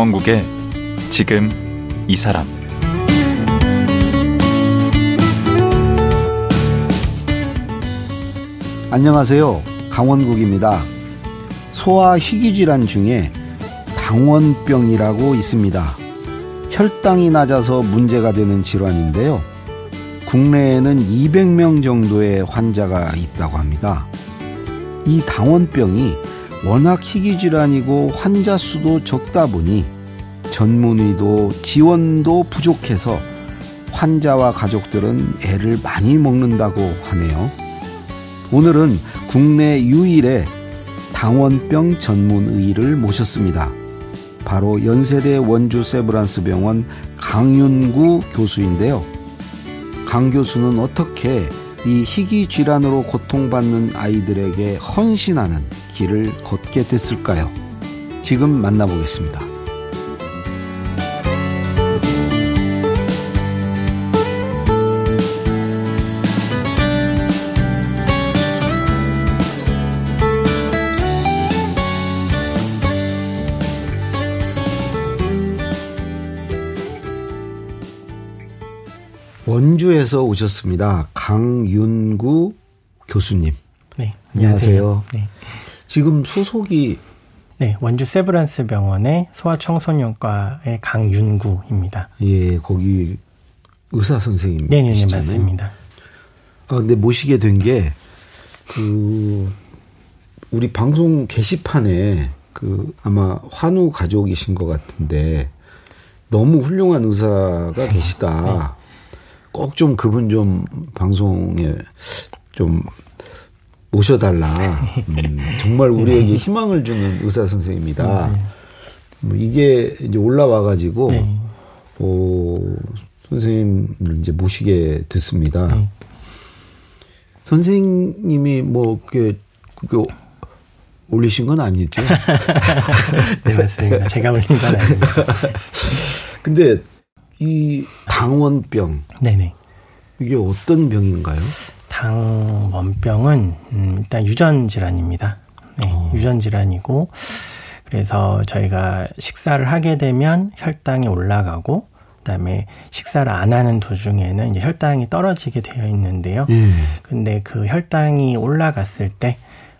강원국의 지금 이 사람 안녕하세요. 강원국입니다. 소아 희귀 질환 중에 당원병이라고 있습니다. 혈당이 낮아서 문제가 되는 질환인데요. 국내에는 200명 정도의 환자가 있다고 합니다. 이 당원병이 워낙 희귀질환이고 환자 수도 적다 보니 전문의도 지원도 부족해서 환자와 가족들은 애를 많이 먹는다고 하네요. 오늘은 국내 유일의 당원병 전문의를 모셨습니다. 바로 연세대 원주 세브란스 병원 강윤구 교수인데요. 강 교수는 어떻게 이 희귀 질환으로 고통받는 아이들에게 헌신하는 길을 걷게 됐을까요? 지금 만나보겠습니다. 원주에서 오셨습니다. 강윤구 교수님. 네. 안녕하세요. 네. 지금 소속이 네, 원주 세브란스 병원의 소아청소년과의 강윤구입니다. 예, 거기 의사 선생님. 네 네 맞습니다. 아, 근데 모시게 된 게 그 우리 방송 게시판에 그 아마 환우 가족이신 것 같은데 너무 훌륭한 의사가 계시다. 네. 꼭좀 그분 좀 방송에 좀 모셔달라. 음, 정말 우리에게 희망을 주는 의사 선생님이다. 네. 뭐 이게 이제 올라와 가지고 네. 어, 선생님을 이제 모시게 됐습니다. 네. 선생님이 뭐 그게 그게 올리신 건 아니죠? 네 맞습니다. 제가 올린 건 아닙니다. 근데 이 당원병. 네네. 이게 어떤 병인가요? 당원병은 음, 일단 유전 질환입니다. 네, 어. 유전 질환이고 그래서 저희가 식사를 하게 되면 혈당이 올라가고 그다음에 식사를 안 하는 도중에는 이제 혈당이 떨어지게 되어 있는데요. 음. 근데 그 혈당이 올라갔을 때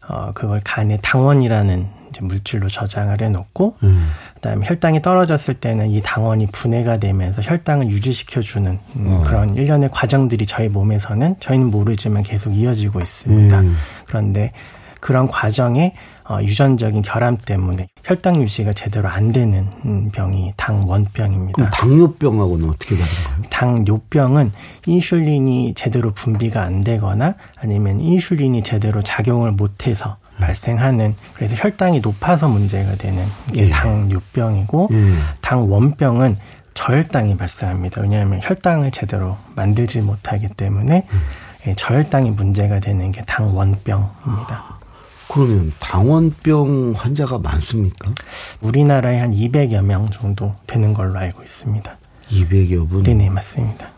어, 그걸 간에 당원이라는 이제 물질로 저장을 해놓고 음. 그다음에 혈당이 떨어졌을 때는 이 당원이 분해가 되면서 혈당을 유지시켜주는 음, 어. 그런 일련의 과정들이 저희 몸에서는 저희는 모르지만 계속 이어지고 있습니다. 음. 그런데 그런 과정에 어, 유전적인 결함 때문에 혈당 유지가 제대로 안 되는 음, 병이 당원병입니다. 그럼 당뇨병하고는 어떻게 다른가요? 당뇨병은 인슐린이 제대로 분비가 안 되거나 아니면 인슐린이 제대로 작용을 못해서 발생하는 그래서 혈당이 높아서 문제가 되는 게 예. 당뇨병이고 예. 당원병은 저혈당이 발생합니다. 왜냐하면 혈당을 제대로 만들지 못하기 때문에 음. 예, 저혈당이 문제가 되는 게 당원병입니다. 그러면 당원병 환자가 많습니까? 우리나라에 한 200여 명 정도 되는 걸로 알고 있습니다. 200여 분? 네네, 맞습니다.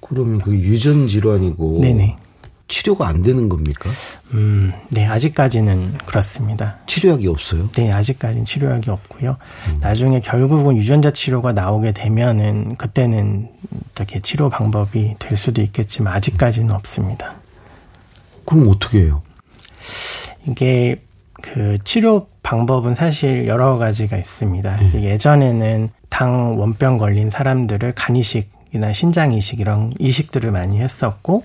그러면 그 유전 질환이고 네네. 치료가 안 되는 겁니까? 음, 네, 아직까지는 그렇습니다. 치료약이 없어요? 네, 아직까지는 치료약이 없고요. 음. 나중에 결국은 유전자 치료가 나오게 되면은 그때는 어떻게 치료 방법이 될 수도 있겠지만 아직까지는 없습니다. 그럼 어떻게 해요? 이게 그 치료 방법은 사실 여러 가지가 있습니다. 음. 예전에는 당 원병 걸린 사람들을 간이식이나 신장 이식 이런 이식들을 많이 했었고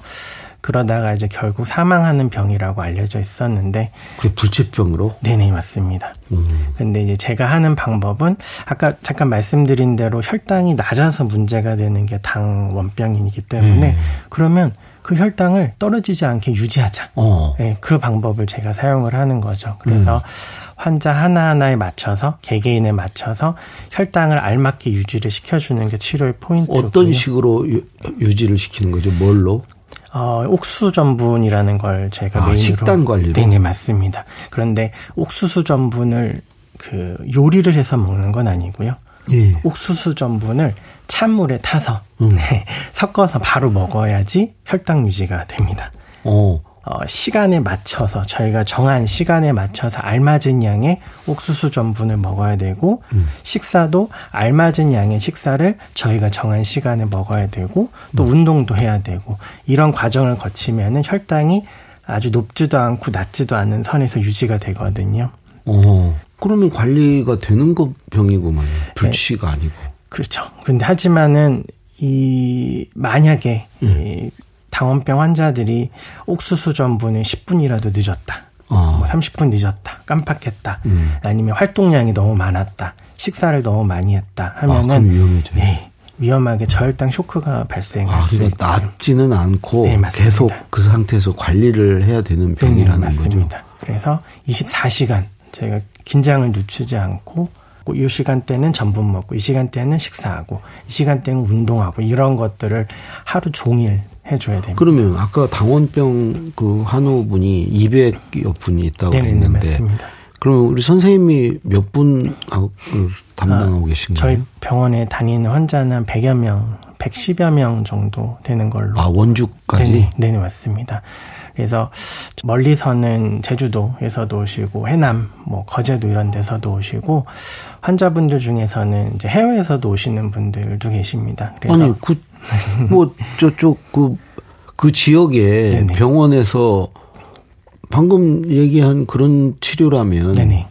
그러다가 이제 결국 사망하는 병이라고 알려져 있었는데 그 불치병으로? 네네 맞습니다. 음. 근데 이제 제가 하는 방법은 아까 잠깐 말씀드린 대로 혈당이 낮아서 문제가 되는 게 당 원병이기 때문에 음. 그러면 그 혈당을 떨어지지 않게 유지하자. 어. 네, 그 방법을 제가 사용을 하는 거죠. 그래서 음. 환자 하나하나에 맞춰서 개개인에 맞춰서 혈당을 알맞게 유지를 시켜주는 게 치료의 포인트고요. 어떤 식으로 유, 유지를 시키는 거죠? 뭘로? 어, 옥수수 전분이라는 걸 제가 아, 메인으로 식단 관리로 네, 네, 맞습니다. 그런데 옥수수 전분을 그 요리를 해서 먹는 건 아니고요. 예. 옥수수 전분을 찬물에 타서 음. 네, 섞어서 바로 먹어야지 혈당 유지가 됩니다. 어, 어, 시간에 맞춰서 저희가 정한 시간에 맞춰서 알맞은 양의 옥수수 전분을 먹어야 되고 음. 식사도 알맞은 양의 식사를 저희가 정한 시간에 먹어야 되고 또 음. 운동도 해야 되고 이런 과정을 거치면은 혈당이 아주 높지도 않고 낮지도 않은 선에서 유지가 되거든요. 어, 그러면 관리가 되는 거 병이구만. 불치가 네. 아니고. 그렇죠. 근데 하지만은 이 만약에 음. 이 당원병 환자들이 옥수수 전분을 10분이라도 늦었다. 어. 뭐 30분 늦었다. 깜빡했다. 음. 아니면 활동량이 너무 많았다. 식사를 너무 많이 했다. 하면은 아, 위험해져요. 네. 위험하게 저혈당 쇼크가 발생할 아, 수 있고요. 낮지는 않고 네, 계속 그 상태에서 관리를 해야 되는 네, 병이라는 네, 맞습니다. 거죠. 그래서 24시간 저희가 긴장을 늦추지 않고 이 시간대는 전분 먹고 이 시간대는 식사하고 이 시간대는 운동하고 이런 것들을 하루 종일 해줘야 됩니다. 그러면 아까 당원병 그 한우분이 200여 분이 있다고 네, 네 했는데 맞습니다. 그러면 우리 선생님이 몇 분 담당하고 아, 계신가요? 저희 병원에 다니는 환자는 100여 명, 110여 명 정도 되는 걸로. 아, 원주까지? 네네, 네네 맞습니다. 그래서 멀리서는 제주도에서도 오시고 해남, 뭐 거제도 이런 데서도 오시고 환자분들 중에서는 이제 해외에서도 오시는 분들도 계십니다. 그래서 아니 그뭐 저쪽 그그 그 지역에 네네. 병원에서 방금 얘기한 그런 치료라면 네네.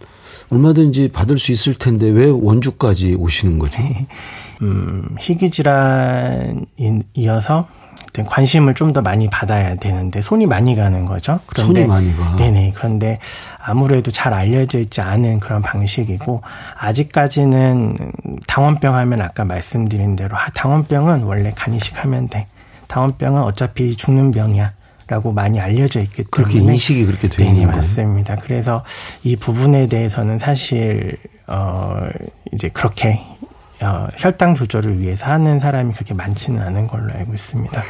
얼마든지 받을 수 있을 텐데 왜 원주까지 오시는 거죠? 음, 희귀 질환이어서 관심을 좀 더 많이 받아야 되는데 손이 많이 가는 거죠. 그런데 손이 많이 가. 네네. 그런데 아무래도 잘 알려져 있지 않은 그런 방식이고 아직까지는 당원병 하면 아까 말씀드린 대로 아, 당원병은 원래 간이식하면 돼. 당원병은 어차피 죽는 병이야. 라고 많이 알려져 있기 때문에 그렇게 인식이 그렇게 되어 있는 거예요. 맞습니다. 그래서 이 부분에 대해서는 사실 어 이제 그렇게 어, 혈당 조절을 위해서 하는 사람이 그렇게 많지는 않은 걸로 알고 있습니다.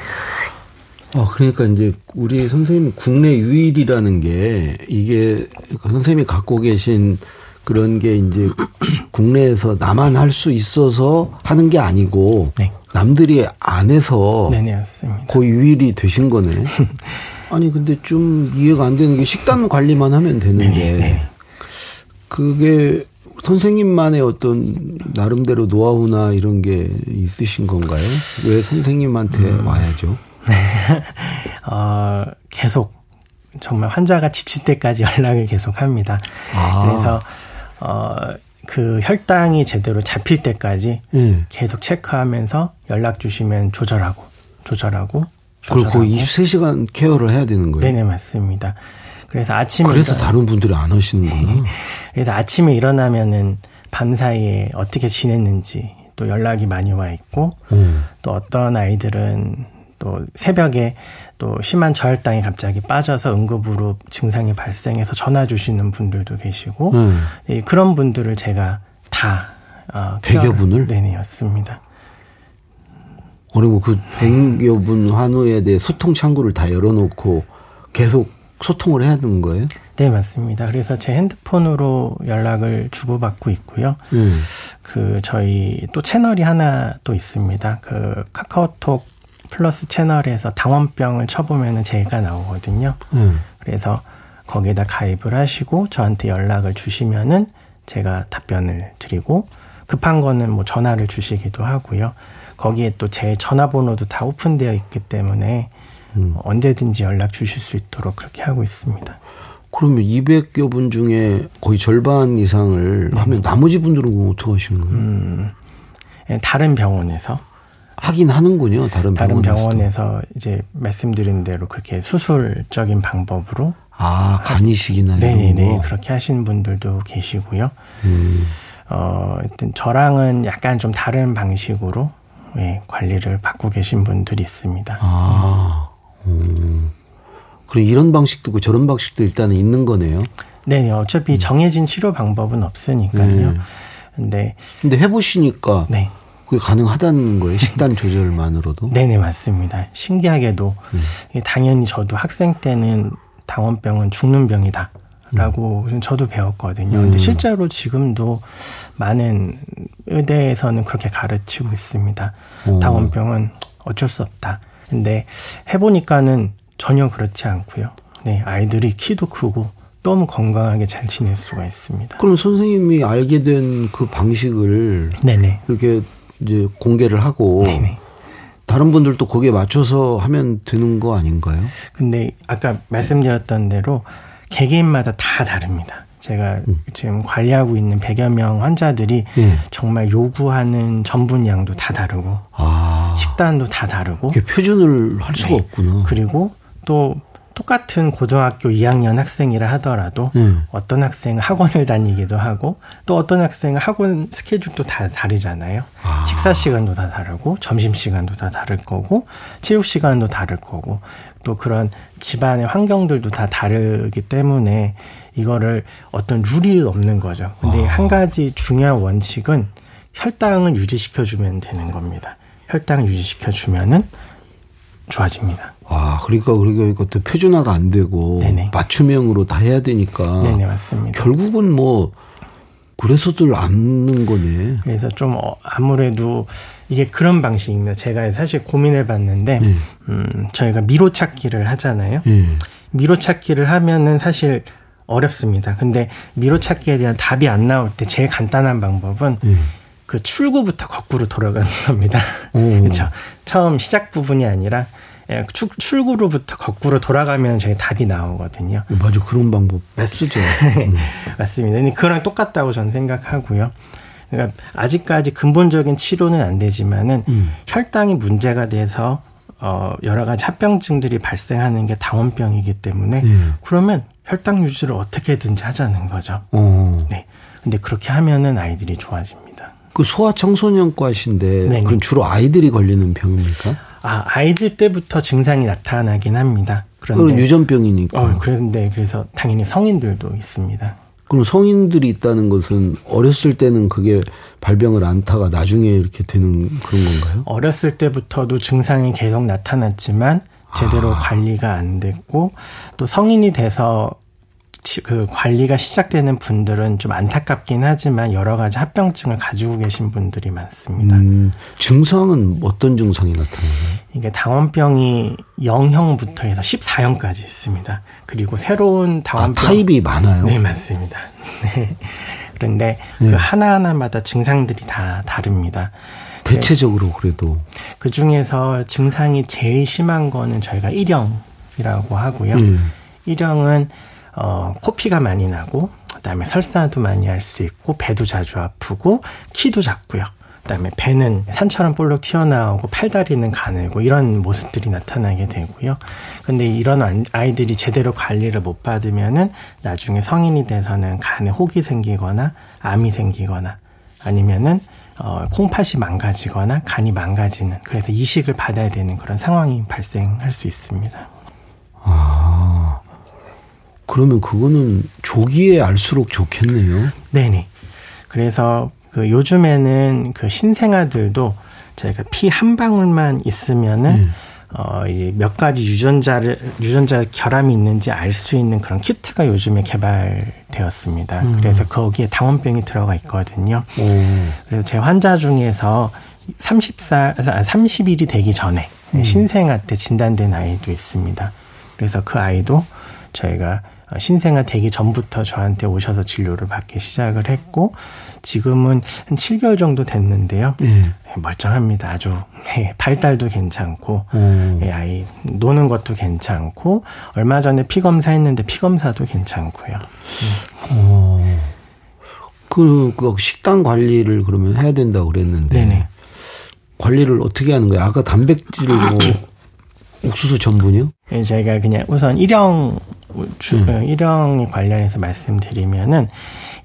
어, 그러니까 이제 우리 선생님 국내 유일이라는 게 이게 선생님이 갖고 계신 그런 게 이제 국내에서 나만 할 수 있어서 하는 게 아니고 네. 남들이 안 해서 네네. 거의 유일이 되신 거네. 아니 근데 좀 이해가 안 되는 게 식단 관리만 하면 되는데 네네, 네. 그게 선생님만의 어떤 나름대로 노하우나 이런 게 있으신 건가요? 왜 선생님한테 음. 와야죠? 어, 계속 정말 환자가 지칠 때까지 연락을 계속 합니다. 아. 그래서 어, 그 혈당이 제대로 잡힐 때까지 음. 계속 체크하면서 연락 주시면 조절하고 조절하고 조절하고 그리고 24시간 케어를 해야 되는 거예요. 네네 맞습니다. 그래서 아침에 그래서 일어나, 다른 분들이 안 하시는구나. 그래서 아침에 일어나면은 밤 사이에 어떻게 지냈는지 또 연락이 많이 와 있고 음. 또 어떤 아이들은 또 새벽에 또 심한 저혈당이 갑자기 빠져서 응급으로 증상이 발생해서 전화 주시는 분들도 계시고 음. 네, 그런 분들을 제가 다 어, 100여 분을 네네였습니다. 그리고 그 100여 분 환우에 대해 소통 창구를 다 열어놓고 계속 소통을 해야 되는 거예요? 네, 맞습니다. 그래서 제 핸드폰으로 연락을 주고받고 있고요. 음. 그 저희 또 채널이 하나 또 있습니다. 그 카카오톡 플러스 채널에서 당원병을 쳐보면은 제가 나오거든요. 음. 그래서 거기에다 가입을 하시고 저한테 연락을 주시면은 제가 답변을 드리고 급한 거는 뭐 전화를 주시기도 하고요. 거기에 또 제 전화번호도 다 오픈되어 있기 때문에 음. 언제든지 연락 주실 수 있도록 그렇게 하고 있습니다. 그러면 200여 분 중에 거의 절반 이상을 네. 하면 나머지 분들은 어떻게 하시는 거예요? 음, 예, 다른 병원에서 하긴 하는군요. 다른, 다른 병원에서 이제 말씀드린 대로 그렇게 수술적인 방법으로 아 간이식이나 네네네 그렇게 하시는 분들도 계시고요. 음. 어, 하여튼 저랑은 약간 좀 다른 방식으로 예, 관리를 받고 계신 분들이 있습니다. 아. 음. 그럼 이런 방식도 있고 저런 방식도 일단은 있는 거네요. 네, 어차피 음. 정해진 치료 방법은 없으니까요. 네. 근데 근데 해보시니까 네. 그게 가능하다는 거예요. 식단 조절만으로도. 네네 맞습니다. 신기하게도 음. 당연히 저도 학생 때는 당원병은 죽는 병이다. 라고 음. 저도 배웠거든요. 음. 근데 실제로 지금도 많은 의대에서는 그렇게 가르치고 있습니다. 어. 당원병은 어쩔 수 없다. 근데 해보니까는 전혀 그렇지 않고요. 네, 아이들이 키도 크고 너무 건강하게 잘 지낼 수가 있습니다. 그럼 선생님이 알게 된 그 방식을 네네. 이렇게 이제 공개를 하고 네네. 다른 분들도 거기에 맞춰서 하면 되는 거 아닌가요? 근데 아까 말씀드렸던 대로 개개인마다 다 다릅니다. 제가 음. 지금 관리하고 있는 100여 명 환자들이 예. 정말 요구하는 전분량도 다 다르고 아, 식단도 다 다르고 표준을 할 수가 네. 없구나. 그리고 또 똑같은 고등학교 2학년 학생이라 하더라도 음. 어떤 학생은 학원을 다니기도 하고 또 어떤 학생은 학원 스케줄도 다 다르잖아요. 아. 식사 시간도 다 다르고 점심 시간도 다 다를 거고 체육 시간도 다를 거고 또 그런 집안의 환경들도 다 다르기 때문에 이거를 어떤 룰이 없는 거죠. 근데 아. 한 가지 중요한 원칙은 혈당을 유지시켜 주면 되는 겁니다. 혈당 유지시켜 주면은 좋아집니다. 아, 그러니까 그러니까 이것도 표준화가 안 되고 네네. 맞춤형으로 다 해야 되니까 네네 맞습니다. 결국은 뭐 그래서들 않는 거네. 그래서 좀 어, 아무래도 이게 그런 방식입니다. 제가 사실 고민해 봤는데 네. 음, 저희가 미로 찾기를 하잖아요. 예. 미로 찾기를 하면은 사실 어렵습니다. 근데 미로 찾기에 대한 답이 안 나올 때 제일 간단한 방법은 예. 그 출구부터 거꾸로 돌아가는 겁니다. 오. 그렇죠. 처음 시작 부분이 아니라 예, 출, 출구로부터 거꾸로 돌아가면 저희 답이 나오거든요. 맞아 그런 방법 쓰죠. 음. 맞습니다. 그거랑 똑같다고 저는 생각하고요. 그러니까 아직까지 근본적인 치료는 안 되지만은 음. 혈당이 문제가 돼서 어 여러 가지 합병증들이 발생하는 게 당원병이기 때문에 예. 그러면 혈당 유지를 어떻게든지 하자는 거죠. 어. 네. 근데 그렇게 하면은 아이들이 좋아집니다. 그 소아청소년과신데 네네. 그럼 주로 아이들이 걸리는 병입니까? 아, 아이들 때부터 증상이 나타나긴 합니다. 그런데 유전병이니까. 어, 그런데 그래서 당연히 성인들도 있습니다. 그럼 성인들이 있다는 것은 어렸을 때는 그게 발병을 않다가 나중에 이렇게 되는 그런 건가요? 어렸을 때부터도 증상이 계속 나타났지만 제대로 관리가 안 됐고 또 성인이 돼서 치- 그 관리가 시작되는 분들은 좀 안타깝긴 하지만 여러 가지 합병증을 가지고 계신 분들이 많습니다. 음, 증상은 어떤 증상이 나타나요? 이게 당원병이 0형부터 해서 14형까지 있습니다. 그리고 새로운 아, 당원병 타입이 많아요. 네, 맞습니다. 네. 그런데 네. 그 하나하나마다 증상들이 다 다릅니다. 대체적으로 그래도 그 중에서 증상이 제일 심한 거는 저희가 일형이라고 하고요. 음. 일형은 어, 코피가 많이 나고, 그다음에 설사도 많이 할 수 있고, 배도 자주 아프고, 키도 작고요. 그다음에 배는 산처럼 볼록 튀어나오고 팔다리는 가늘고 이런 모습들이 나타나게 되고요. 근데 이런 안- 아이들이 제대로 관리를 못 받으면은 나중에 성인이 돼서는 간에 혹이 생기거나 암이 생기거나 아니면은 어, 콩팥이 망가지거나 간이 망가지는 그래서 이식을 받아야 되는 그런 상황이 발생할 수 있습니다. 아 그러면 그거는 조기에 알수록 좋겠네요. 네네. 그래서 그 요즘에는 그 신생아들도 저희가 피 한 방울만 있으면은 어 이제 몇 가지 유전자를 유전자 결함이 있는지 알 수 있는 그런 키트가 요즘에 개발되었습니다. 그래서 거기에 당원병이 들어가 있거든요. 오. 그래서 제 환자 중에서 30살, 30일이 되기 전에 신생아 때 진단된 아이도 있습니다. 그래서 그 아이도 저희가 신생아 되기 전부터 저한테 오셔서 진료를 받기 시작을 했고 지금은 한 7개월 정도 됐는데요. 예. 네, 멀쩡합니다. 아주 네, 발달도 괜찮고 오. 예, 아이 노는 것도 괜찮고 얼마 전에 피 검사했는데 피 검사도 괜찮고요. 어. 그, 그 식단 관리를 그러면 해야 된다고 그랬는데 네네. 관리를 어떻게 하는 거예요? 아까 단백질을 뭐 옥수수 전분이요? 예, 저희가 그냥 우선 일형 주, 음. 어, 일형 관련해서 말씀드리면은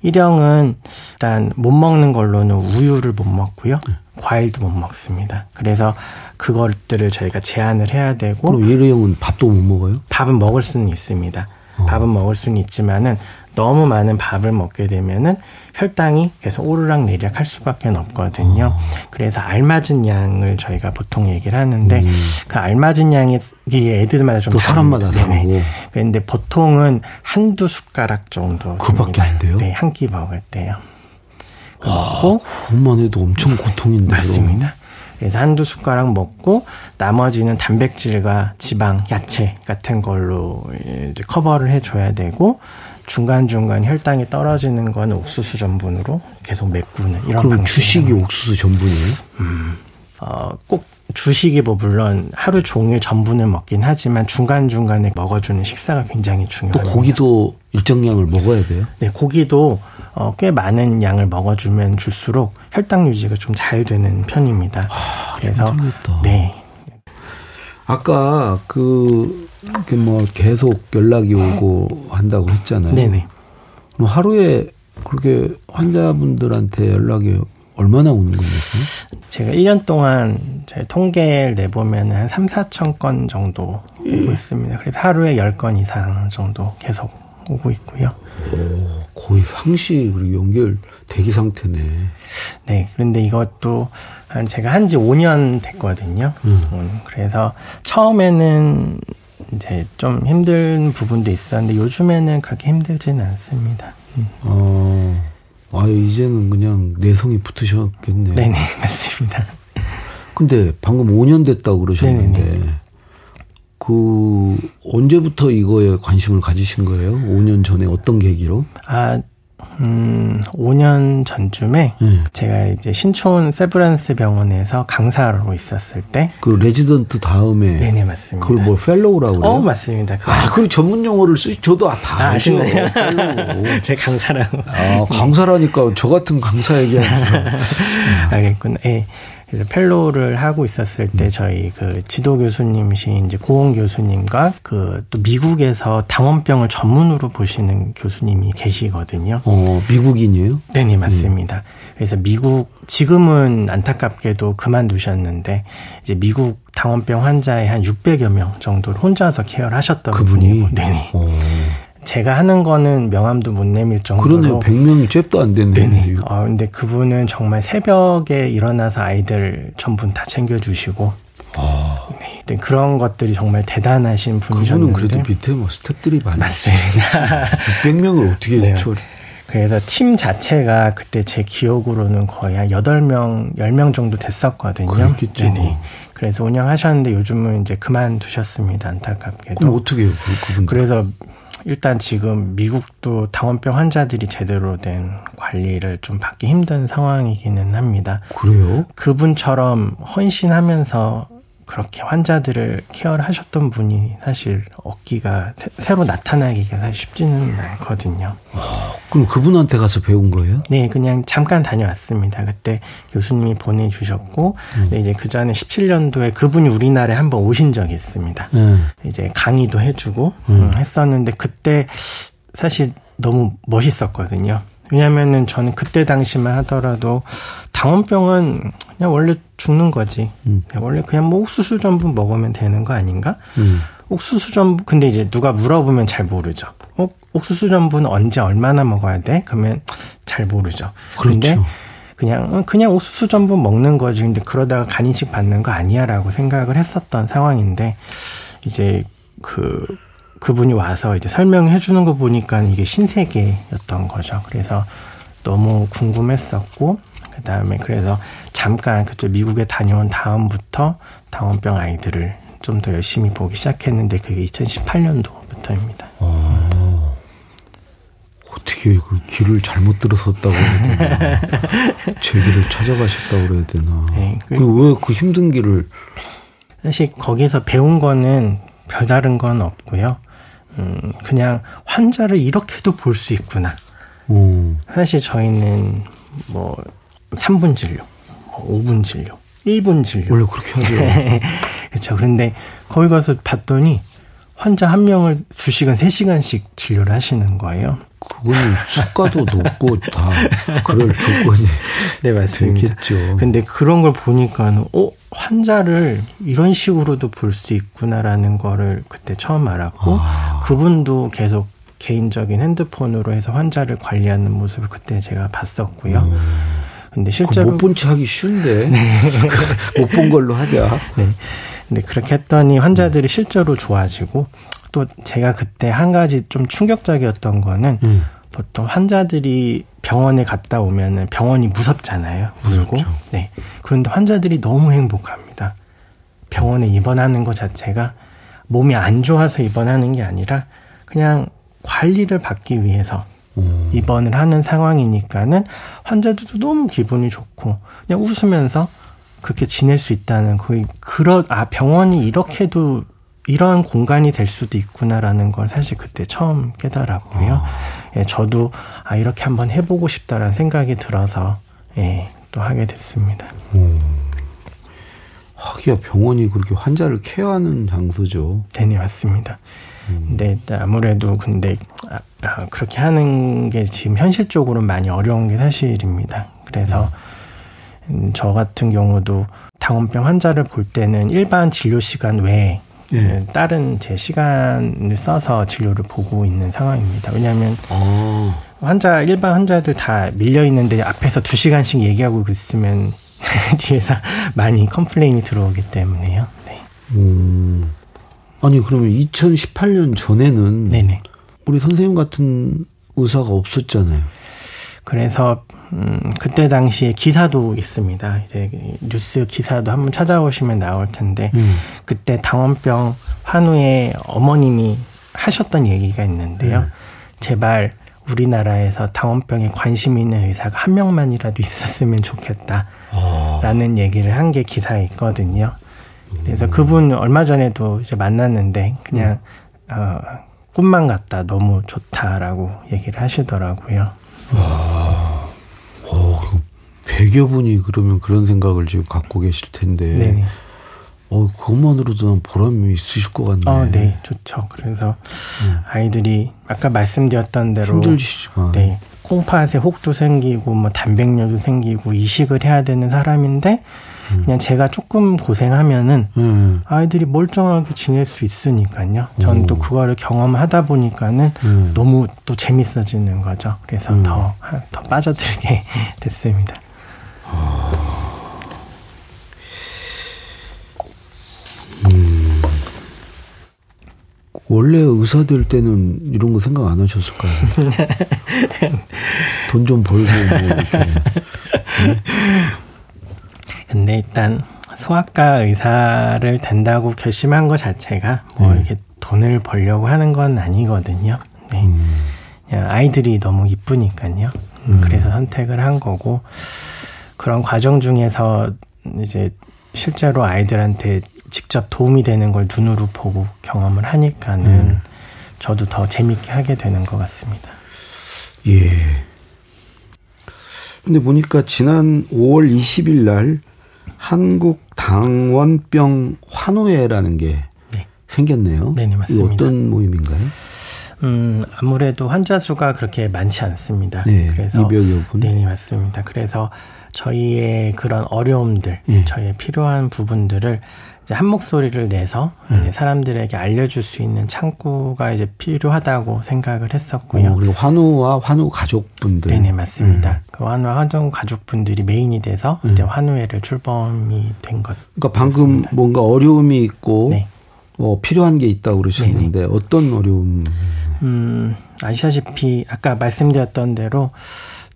일형은 일단 못 먹는 걸로는 우유를 못 먹고요. 과일도 못 먹습니다. 그래서 그것들을 저희가 제한을 해야 되고 그럼 예르형은 밥도 못 먹어요? 밥은 먹을 수는 있습니다. 밥은 먹을 수는 있지만은 너무 많은 밥을 먹게 되면은 혈당이 계속 오르락 내리락 할 수밖에 없거든요. 그래서 알맞은 양을 저희가 보통 얘기를 하는데 그 알맞은 양이 이게 애들마다 좀 또 사람마다 다릅니다. 네네. 다르고. 그런데 보통은 한두 숟가락 정도 됩니다. 안 돼요? 네, 한 끼 먹을 때요. 그거 먹고 그것만 해도 엄청 고통인데. 맞습니다. 그래서 한두 숟가락 먹고 나머지는 단백질과 지방, 야채 같은 걸로 이제 커버를 해줘야 되고 중간중간 혈당이 떨어지는 건 옥수수 전분으로 계속 메꾸는 이런 그럼 방식. 주식이 옥수수 전분이에요? 어, 꼭 주식이 뭐 물론 하루 종일 전분을 먹긴 하지만 중간중간에 먹어주는 식사가 굉장히 또 중요합니다. 고기도 일정량을 먹어야 돼요? 네, 고기도 어, 꽤 많은 양을 먹어주면 줄수록 혈당 유지가 좀 잘 되는 편입니다. 그래서 힘들겠다. 네, 아까 그, 뭐 계속 연락이 오고 한다고 했잖아요. 네네. 그럼 하루에 그렇게 환자분들한테 연락이 얼마나 오는 겁니까? 제가 1년 동안 제 통계를 내보면 한 3, 4천 건 정도 오고 있습니다. 그래서 하루에 10건 이상 정도 계속 오고 있고요. 오, 거의 상시 그리고 연결 대기 상태네. 네, 그런데 이것도 한 제가 한 지 5년 됐거든요. 음, 그래서 처음에는 이제 좀 힘든 부분도 있었는데 요즘에는 그렇게 힘들지는 않습니다. 음. 어, 아 이제는 그냥 내성이 붙으셨겠네요. 네네, 맞습니다. 근데 방금 5년 됐다고 그러셨는데 네네네. 그 언제부터 이거에 관심을 가지신 거예요? 5년 전에 어떤 계기로? 아, 음, 5년 전쯤에 네. 제가 이제 신촌 세브란스 병원에서 강사로 있었을 때 그 레지던트 다음에 네네, 맞습니다. 그걸 뭐 fellow라고 그래요? 어, 맞습니다. 그, 아, 그 전문 용어를 쓰 저도 다 아, 아시죠. 아시나요? fellow. 제 강사라고. 아, 강사라니까 저 같은 강사 얘기하니까. 알겠구나. 예. 그래서 fellow를 하고 있었을 때 저희 그 지도 교수님이신 이제 고은 교수님과 그 또 미국에서 당원병을 전문으로 보시는 교수님이 계시거든요. 어, 미국인이에요? 네네 맞습니다. 그래서 미국 지금은 안타깝게도 그만두셨는데 이제 미국 당원병 환자의 한 600여 명 정도를 혼자서 케어를 하셨던 그분이? 분이고, 네네. 어. 제가 하는 거는 명함도 못 내밀 정도로 그러네요. 100명이 잽도 안 됐네. 네네. 어, 근데 그분은 정말 새벽에 일어나서 아이들 전부 다 챙겨주시고, 아, 네. 그런 것들이 정말 대단하신 그분은 분이셨는데. 그래도 밑에 뭐 스탭들이 많이. 맞습니다. 600명을 어떻게 네. 저 그래서 팀 자체가 그때 제 기억으로는 거의 한 8명, 10명 정도 됐었거든요. 그렇겠죠. 네네. 그래서 운영하셨는데 요즘은 이제 그만두셨습니다. 안타깝게도. 그럼 어떻게 해요? 그, 그분. 그래서 일단 지금 미국도 당원병 환자들이 제대로 된 관리를 좀 받기 힘든 상황이기는 합니다. 그래요? 그분처럼 헌신하면서 그렇게 환자들을 케어를 하셨던 분이 사실 얻기가 새- 새로 나타나기가 사실 쉽지는 않거든요. 그럼 그분한테 가서 배운 거예요? 네, 그냥 잠깐 다녀왔습니다. 그때 교수님이 보내주셨고, 근데 이제 그 전에 17년도에 그분이 우리나라에 한번 오신 적이 있습니다. 네. 이제 강의도 해주고 음, 했었는데 그때 사실 너무 멋있었거든요. 왜냐면은 저는 그때 당시만 하더라도 당원병은 그냥 원래 죽는 거지. 음. 원래 그냥 뭐 옥수수 전분 먹으면 되는 거 아닌가? 음. 옥수수 전분 근데 이제 누가 물어보면 잘 모르죠. 어, 옥수수 전분은 언제 얼마나 먹어야 돼? 그러면 잘 모르죠. 근데 그렇죠. 그냥 어, 그냥 옥수수 전분 먹는 거지. 근데 그러다가 간이식 받는 거 아니야라고 생각을 했었던 상황인데 이제 그 그분이 와서 이제 설명해 주는 거 보니까 이게 신세계였던 거죠. 그래서 너무 궁금했었고 그다음에 그래서 잠깐 그쪽 미국에 다녀온 다음부터 당원병 아이들을 좀 더 열심히 보기 시작했는데 그게 2018년도부터입니다. 어떻게 그 길을 잘못 들어섰다고 해야 되나. 제 길을 찾아가셨다고 그래야 되나. 네, 그- 그리고 왜 그 힘든 길을 사실 거기서 배운 거는 별다른 건 없고요. 음, 그냥 환자를 이렇게도 볼 수 있구나. 어, 사실 저희는 뭐 3분 진료, 뭐 5분 진료, 1분 진료. 원래 그렇게 하죠. 그렇죠. 그런데 거기 가서 봤더니 환자 한 명을 2시간, 3시간씩 진료를 하시는 거예요. 그거는 수가도 높고 다 그럴 조건이 네, 맞습니다. 되겠죠. 근데 그런 걸 보니까는, 어, 환자를 이런 식으로도 볼 수 있구나라는 거를 그때 처음 알았고, 아. 그분도 계속 개인적인 핸드폰으로 해서 환자를 관리하는 모습을 그때 제가 봤었고요. 근데 실제로. 못본 체 하기 쉬운데 못본 걸로 하자. 네. 근데 그렇게 했더니 환자들이 실제로 좋아지고 또 제가 그때 한 가지 좀 충격적이었던 거는 음. 보통 환자들이 병원에 갔다 오면은 병원이 무섭잖아요. 울고. 그렇죠. 네. 그런데 환자들이 너무 행복합니다. 병원에 입원하는 것 자체가 몸이 안 좋아서 입원하는 게 아니라 그냥 관리를 받기 위해서 음. 입원을 하는 상황이니까는 환자들도 너무 기분이 좋고 그냥 웃으면서 그렇게 지낼 수 있다는 그 그런 아 병원이 이렇게도 이러한 공간이 될 수도 있구나라는 걸 사실 그때 처음 깨달았고요. 아. 예, 저도 아 이렇게 한번 해보고 싶다라는 생각이 들어서 예, 또 하게 됐습니다. 음. 하기야 병원이 그렇게 환자를 케어하는 장소죠. 네, 네 맞습니다. 음. 근데 아무래도 근데 아, 아, 그렇게 하는 게 지금 현실적으로 많이 어려운 게 사실입니다. 그래서 음, 저 같은 경우도 당원병 환자를 볼 때는 일반 진료 시간 외에 네. 다른 제 시간을 써서 진료를 보고 있는 상황입니다. 왜냐하면 아. 환자 일반 환자들 다 밀려 있는데 앞에서 두 시간씩 얘기하고 있으면 뒤에서 많이 complain이 들어오기 때문에요. 네. 음. 아니 그러면 2018년 전에는 네네. 우리 선생님 같은 의사가 없었잖아요. 그래서 음 그때 당시에 기사도 있습니다. 이제 뉴스 기사도 한번 찾아보시면 나올 텐데 음. 그때 당원병 환우의 어머님이 하셨던 얘기가 있는데요. 음. 제발 우리나라에서 당원병에 관심 있는 의사가 한 명만이라도 있었으면 좋겠다라는 아. 얘기를 한 게 기사에 있거든요. 그래서 음. 그분 얼마 전에도 이제 만났는데 그냥 음. 어, 꿈만 같다 너무 좋다라고 얘기를 하시더라고요. 와, 어, 100여 분이 그러면 그런 생각을 지금 갖고 계실 텐데. 네. 어, 그것만으로도 보람이 있으실 것 같네. 어, 네, 좋죠. 그래서 음. 아이들이 아까 말씀드렸던 대로 힘들지만 네, 콩팥에 혹도 생기고 뭐 단백뇨도 생기고 이식을 해야 되는 사람인데 음. 그냥 제가 조금 고생하면은 음. 아이들이 멀쩡하게 지낼 수 있으니까요. 전또 그거를 경험하다 보니까는 음. 너무 또 재밌어지는 거죠. 그래서 음. 더 빠져들게 됐습니다. 아. 음. 원래 의사 될 때는 이런 거 생각 안 하셨을까요? 돈 좀 벌고 뭐 이렇게. 근데 일단 소아과 의사를 된다고 결심한 것 자체가 뭐 네. 이렇게 돈을 벌려고 하는 건 아니거든요. 네. 음. 그냥 아이들이 너무 이쁘니까요. 음. 그래서 선택을 한 거고 그런 과정 중에서 이제 실제로 아이들한테 직접 도움이 되는 걸 눈으로 보고 경험을 하니까는 음. 저도 더 재밌게 하게 되는 것 같습니다. 예. 근데 보니까 지난 5월 20일 날 한국 당원병 환우회라는 게 네. 생겼네요. 네, 네 맞습니다. 어떤 모임인가요? 음, 아무래도 환자 수가 그렇게 많지 않습니다. 네, 그래서 200여 분. 네, 네, 맞습니다. 그래서 저희의 그런 어려움들, 네. 저희의 필요한 부분들을 이제 한 목소리를 내서 음. 사람들에게 알려줄 수 있는 창구가 이제 필요하다고 생각을 했었고요. 오, 그리고 환우와 환우 가족분들. 네네 맞습니다. 음. 그 환우와 환우 가족분들이 메인이 돼서 음. 이제 환우회를 출범이 된 것. 그러니까 방금 같습니다. 뭔가 어려움이 있고 네. 어, 필요한 게 있다고 그러셨는데 네네. 어떤 어려움? 음 아시다시피 아까 말씀드렸던 대로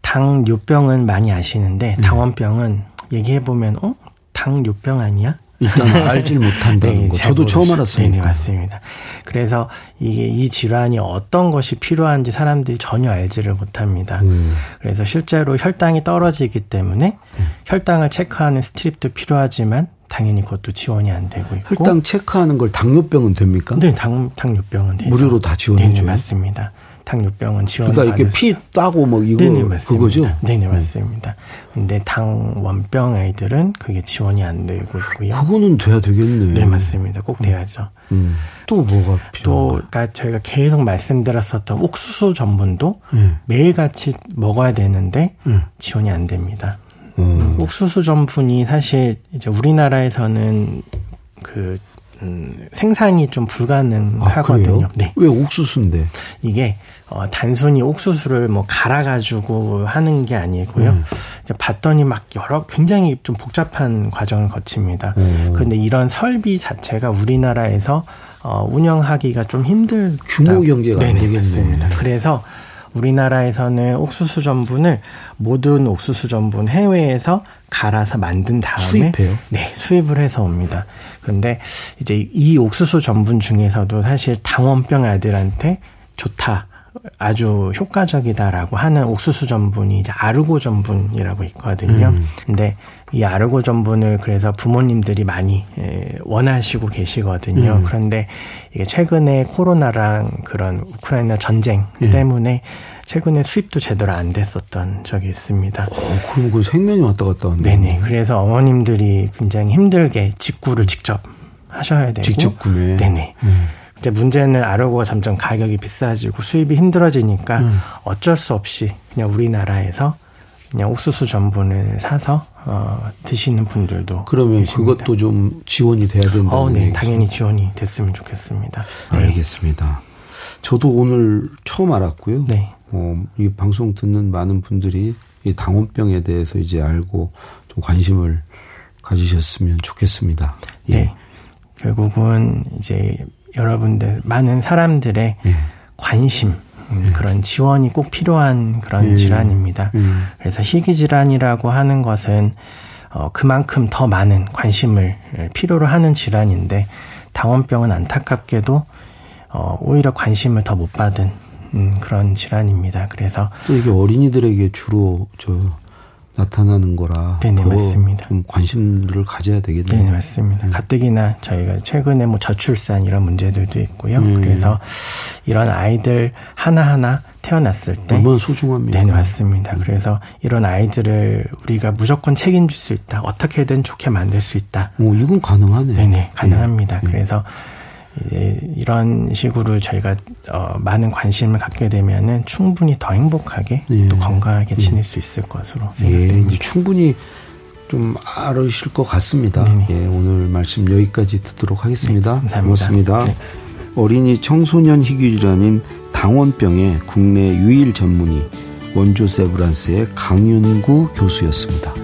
당뇨병은 많이 아시는데 네. 당원병은 얘기해 보면 어 당뇨병 아니야? 일단 알질 못한다는 네, 거. 저도 처음 알았습니다. 네, 맞습니다. 그래서 이게 이 질환이 어떤 것이 필요한지 사람들이 전혀 알지를 못합니다. 음. 그래서 실제로 혈당이 떨어지기 때문에 음. 혈당을 체크하는 스트립도 필요하지만 당연히 그것도 지원이 안 되고 있고 혈당 체크하는 걸 당뇨병은 됩니까? 네, 당 당뇨병은 되죠. 무료로 다 지원해 줘요. 네, 맞습니다. 당뇨병은 지원 그러니까 이렇게 피 따고 뭐 이거 네네, 맞습니다. 그거죠? 네네 음. 맞습니다. 근데 당원병 아이들은 그게 지원이 안 되고 있고요. 그거는 돼야 되겠네. 네 맞습니다. 꼭 돼야죠. 음. 또 뭐가 필요? 또 그러니까 저희가 계속 말씀드렸었던 옥수수 전분도 음. 매일 같이 먹어야 되는데 음. 지원이 안 됩니다. 음. 옥수수 전분이 사실 이제 우리나라에서는 그 음, 생산이 좀 불가능하거든요. 아, 네. 왜 옥수수인데? 이게 어, 단순히 옥수수를 뭐 갈아가지고 하는 게 아니고요. 음. 이제 봤더니 막 여러 굉장히 좀 복잡한 과정을 거칩니다. 음. 그런데 이런 설비 자체가 우리나라에서 어, 운영하기가 좀 힘들. 규모 경제가 안 되겠습니다. 그래서 우리나라에서는 옥수수 전분을 모든 옥수수 전분 해외에서 갈아서 만든 다음에 수입해요? 네, 수입을 해서 옵니다. 그런데 이제 이 옥수수 전분 중에서도 사실 당원병 아들한테 좋다. 아주 효과적이다라고 하는 옥수수 전분이 이제 아르고 전분이라고 있거든요. 음. 근데 이 아르고 전분을 그래서 부모님들이 많이 원하시고 계시거든요. 음. 그런데 이게 최근에 코로나랑 그런 우크라이나 전쟁 예. 때문에 최근에 수입도 제대로 안 됐었던 적이 있습니다. 어, 그럼 그 생명이 왔다 갔다 하는 네네. 그래서 어머님들이 굉장히 힘들게 직구를 직접 하셔야 되고. 직접 구매. 네네. 음. 이제 문제는 아르고가 점점 가격이 비싸지고 수입이 힘들어지니까 음. 어쩔 수 없이 그냥 우리나라에서 그냥 옥수수 전분을 사서 어, 드시는 분들도 그러면 계십니다. 그것도 좀 지원이 돼야 된다. 어, 네, 당연히 지원이 됐으면 좋겠습니다. 네. 알겠습니다. 저도 오늘 처음 알았고요. 네. 어, 이 방송 듣는 많은 분들이 이 당원병에 대해서 이제 알고 좀 관심을 가지셨으면 좋겠습니다. 예. 네. 결국은 이제 여러분들 많은 사람들의 예. 관심 음, 예. 그런 지원이 꼭 필요한 그런 예. 질환입니다. 예. 그래서 희귀 질환이라고 하는 것은 어, 그만큼 더 많은 관심을 필요로 하는 질환인데 당원병은 안타깝게도 어, 오히려 관심을 더 못 받은 음, 그런 질환입니다. 그래서 또 이게 어린이들에게 주로 저 나타나는 거라 네네 맞습니다. 좀 관심을 가져야 되겠네요. 네 맞습니다. 음. 가뜩이나 저희가 최근에 뭐 저출산 이런 문제들도 있고요. 음. 그래서 이런 아이들 하나 하나 태어났을 때 얼마나 소중합니까? 네 맞습니다. 그래서 이런 아이들을 우리가 무조건 책임질 수 있다. 어떻게든 좋게 만들 수 있다. 오 이건 가능하네요. 네네 가능합니다. 네. 그래서 이제 이런 식으로 저희가 어, 많은 관심을 갖게 되면은 충분히 더 행복하게 예. 또 건강하게 지낼 예. 수 있을 것으로 생각됩니다. 예, 이제 충분히 좀 알으실 것 같습니다. 예, 오늘 말씀 여기까지 듣도록 하겠습니다. 네, 감사합니다. 고맙습니다. 네. 어린이 청소년 희귀 질환인 당원병의 국내 유일 전문의 원조 세브란스의 강윤구 교수였습니다.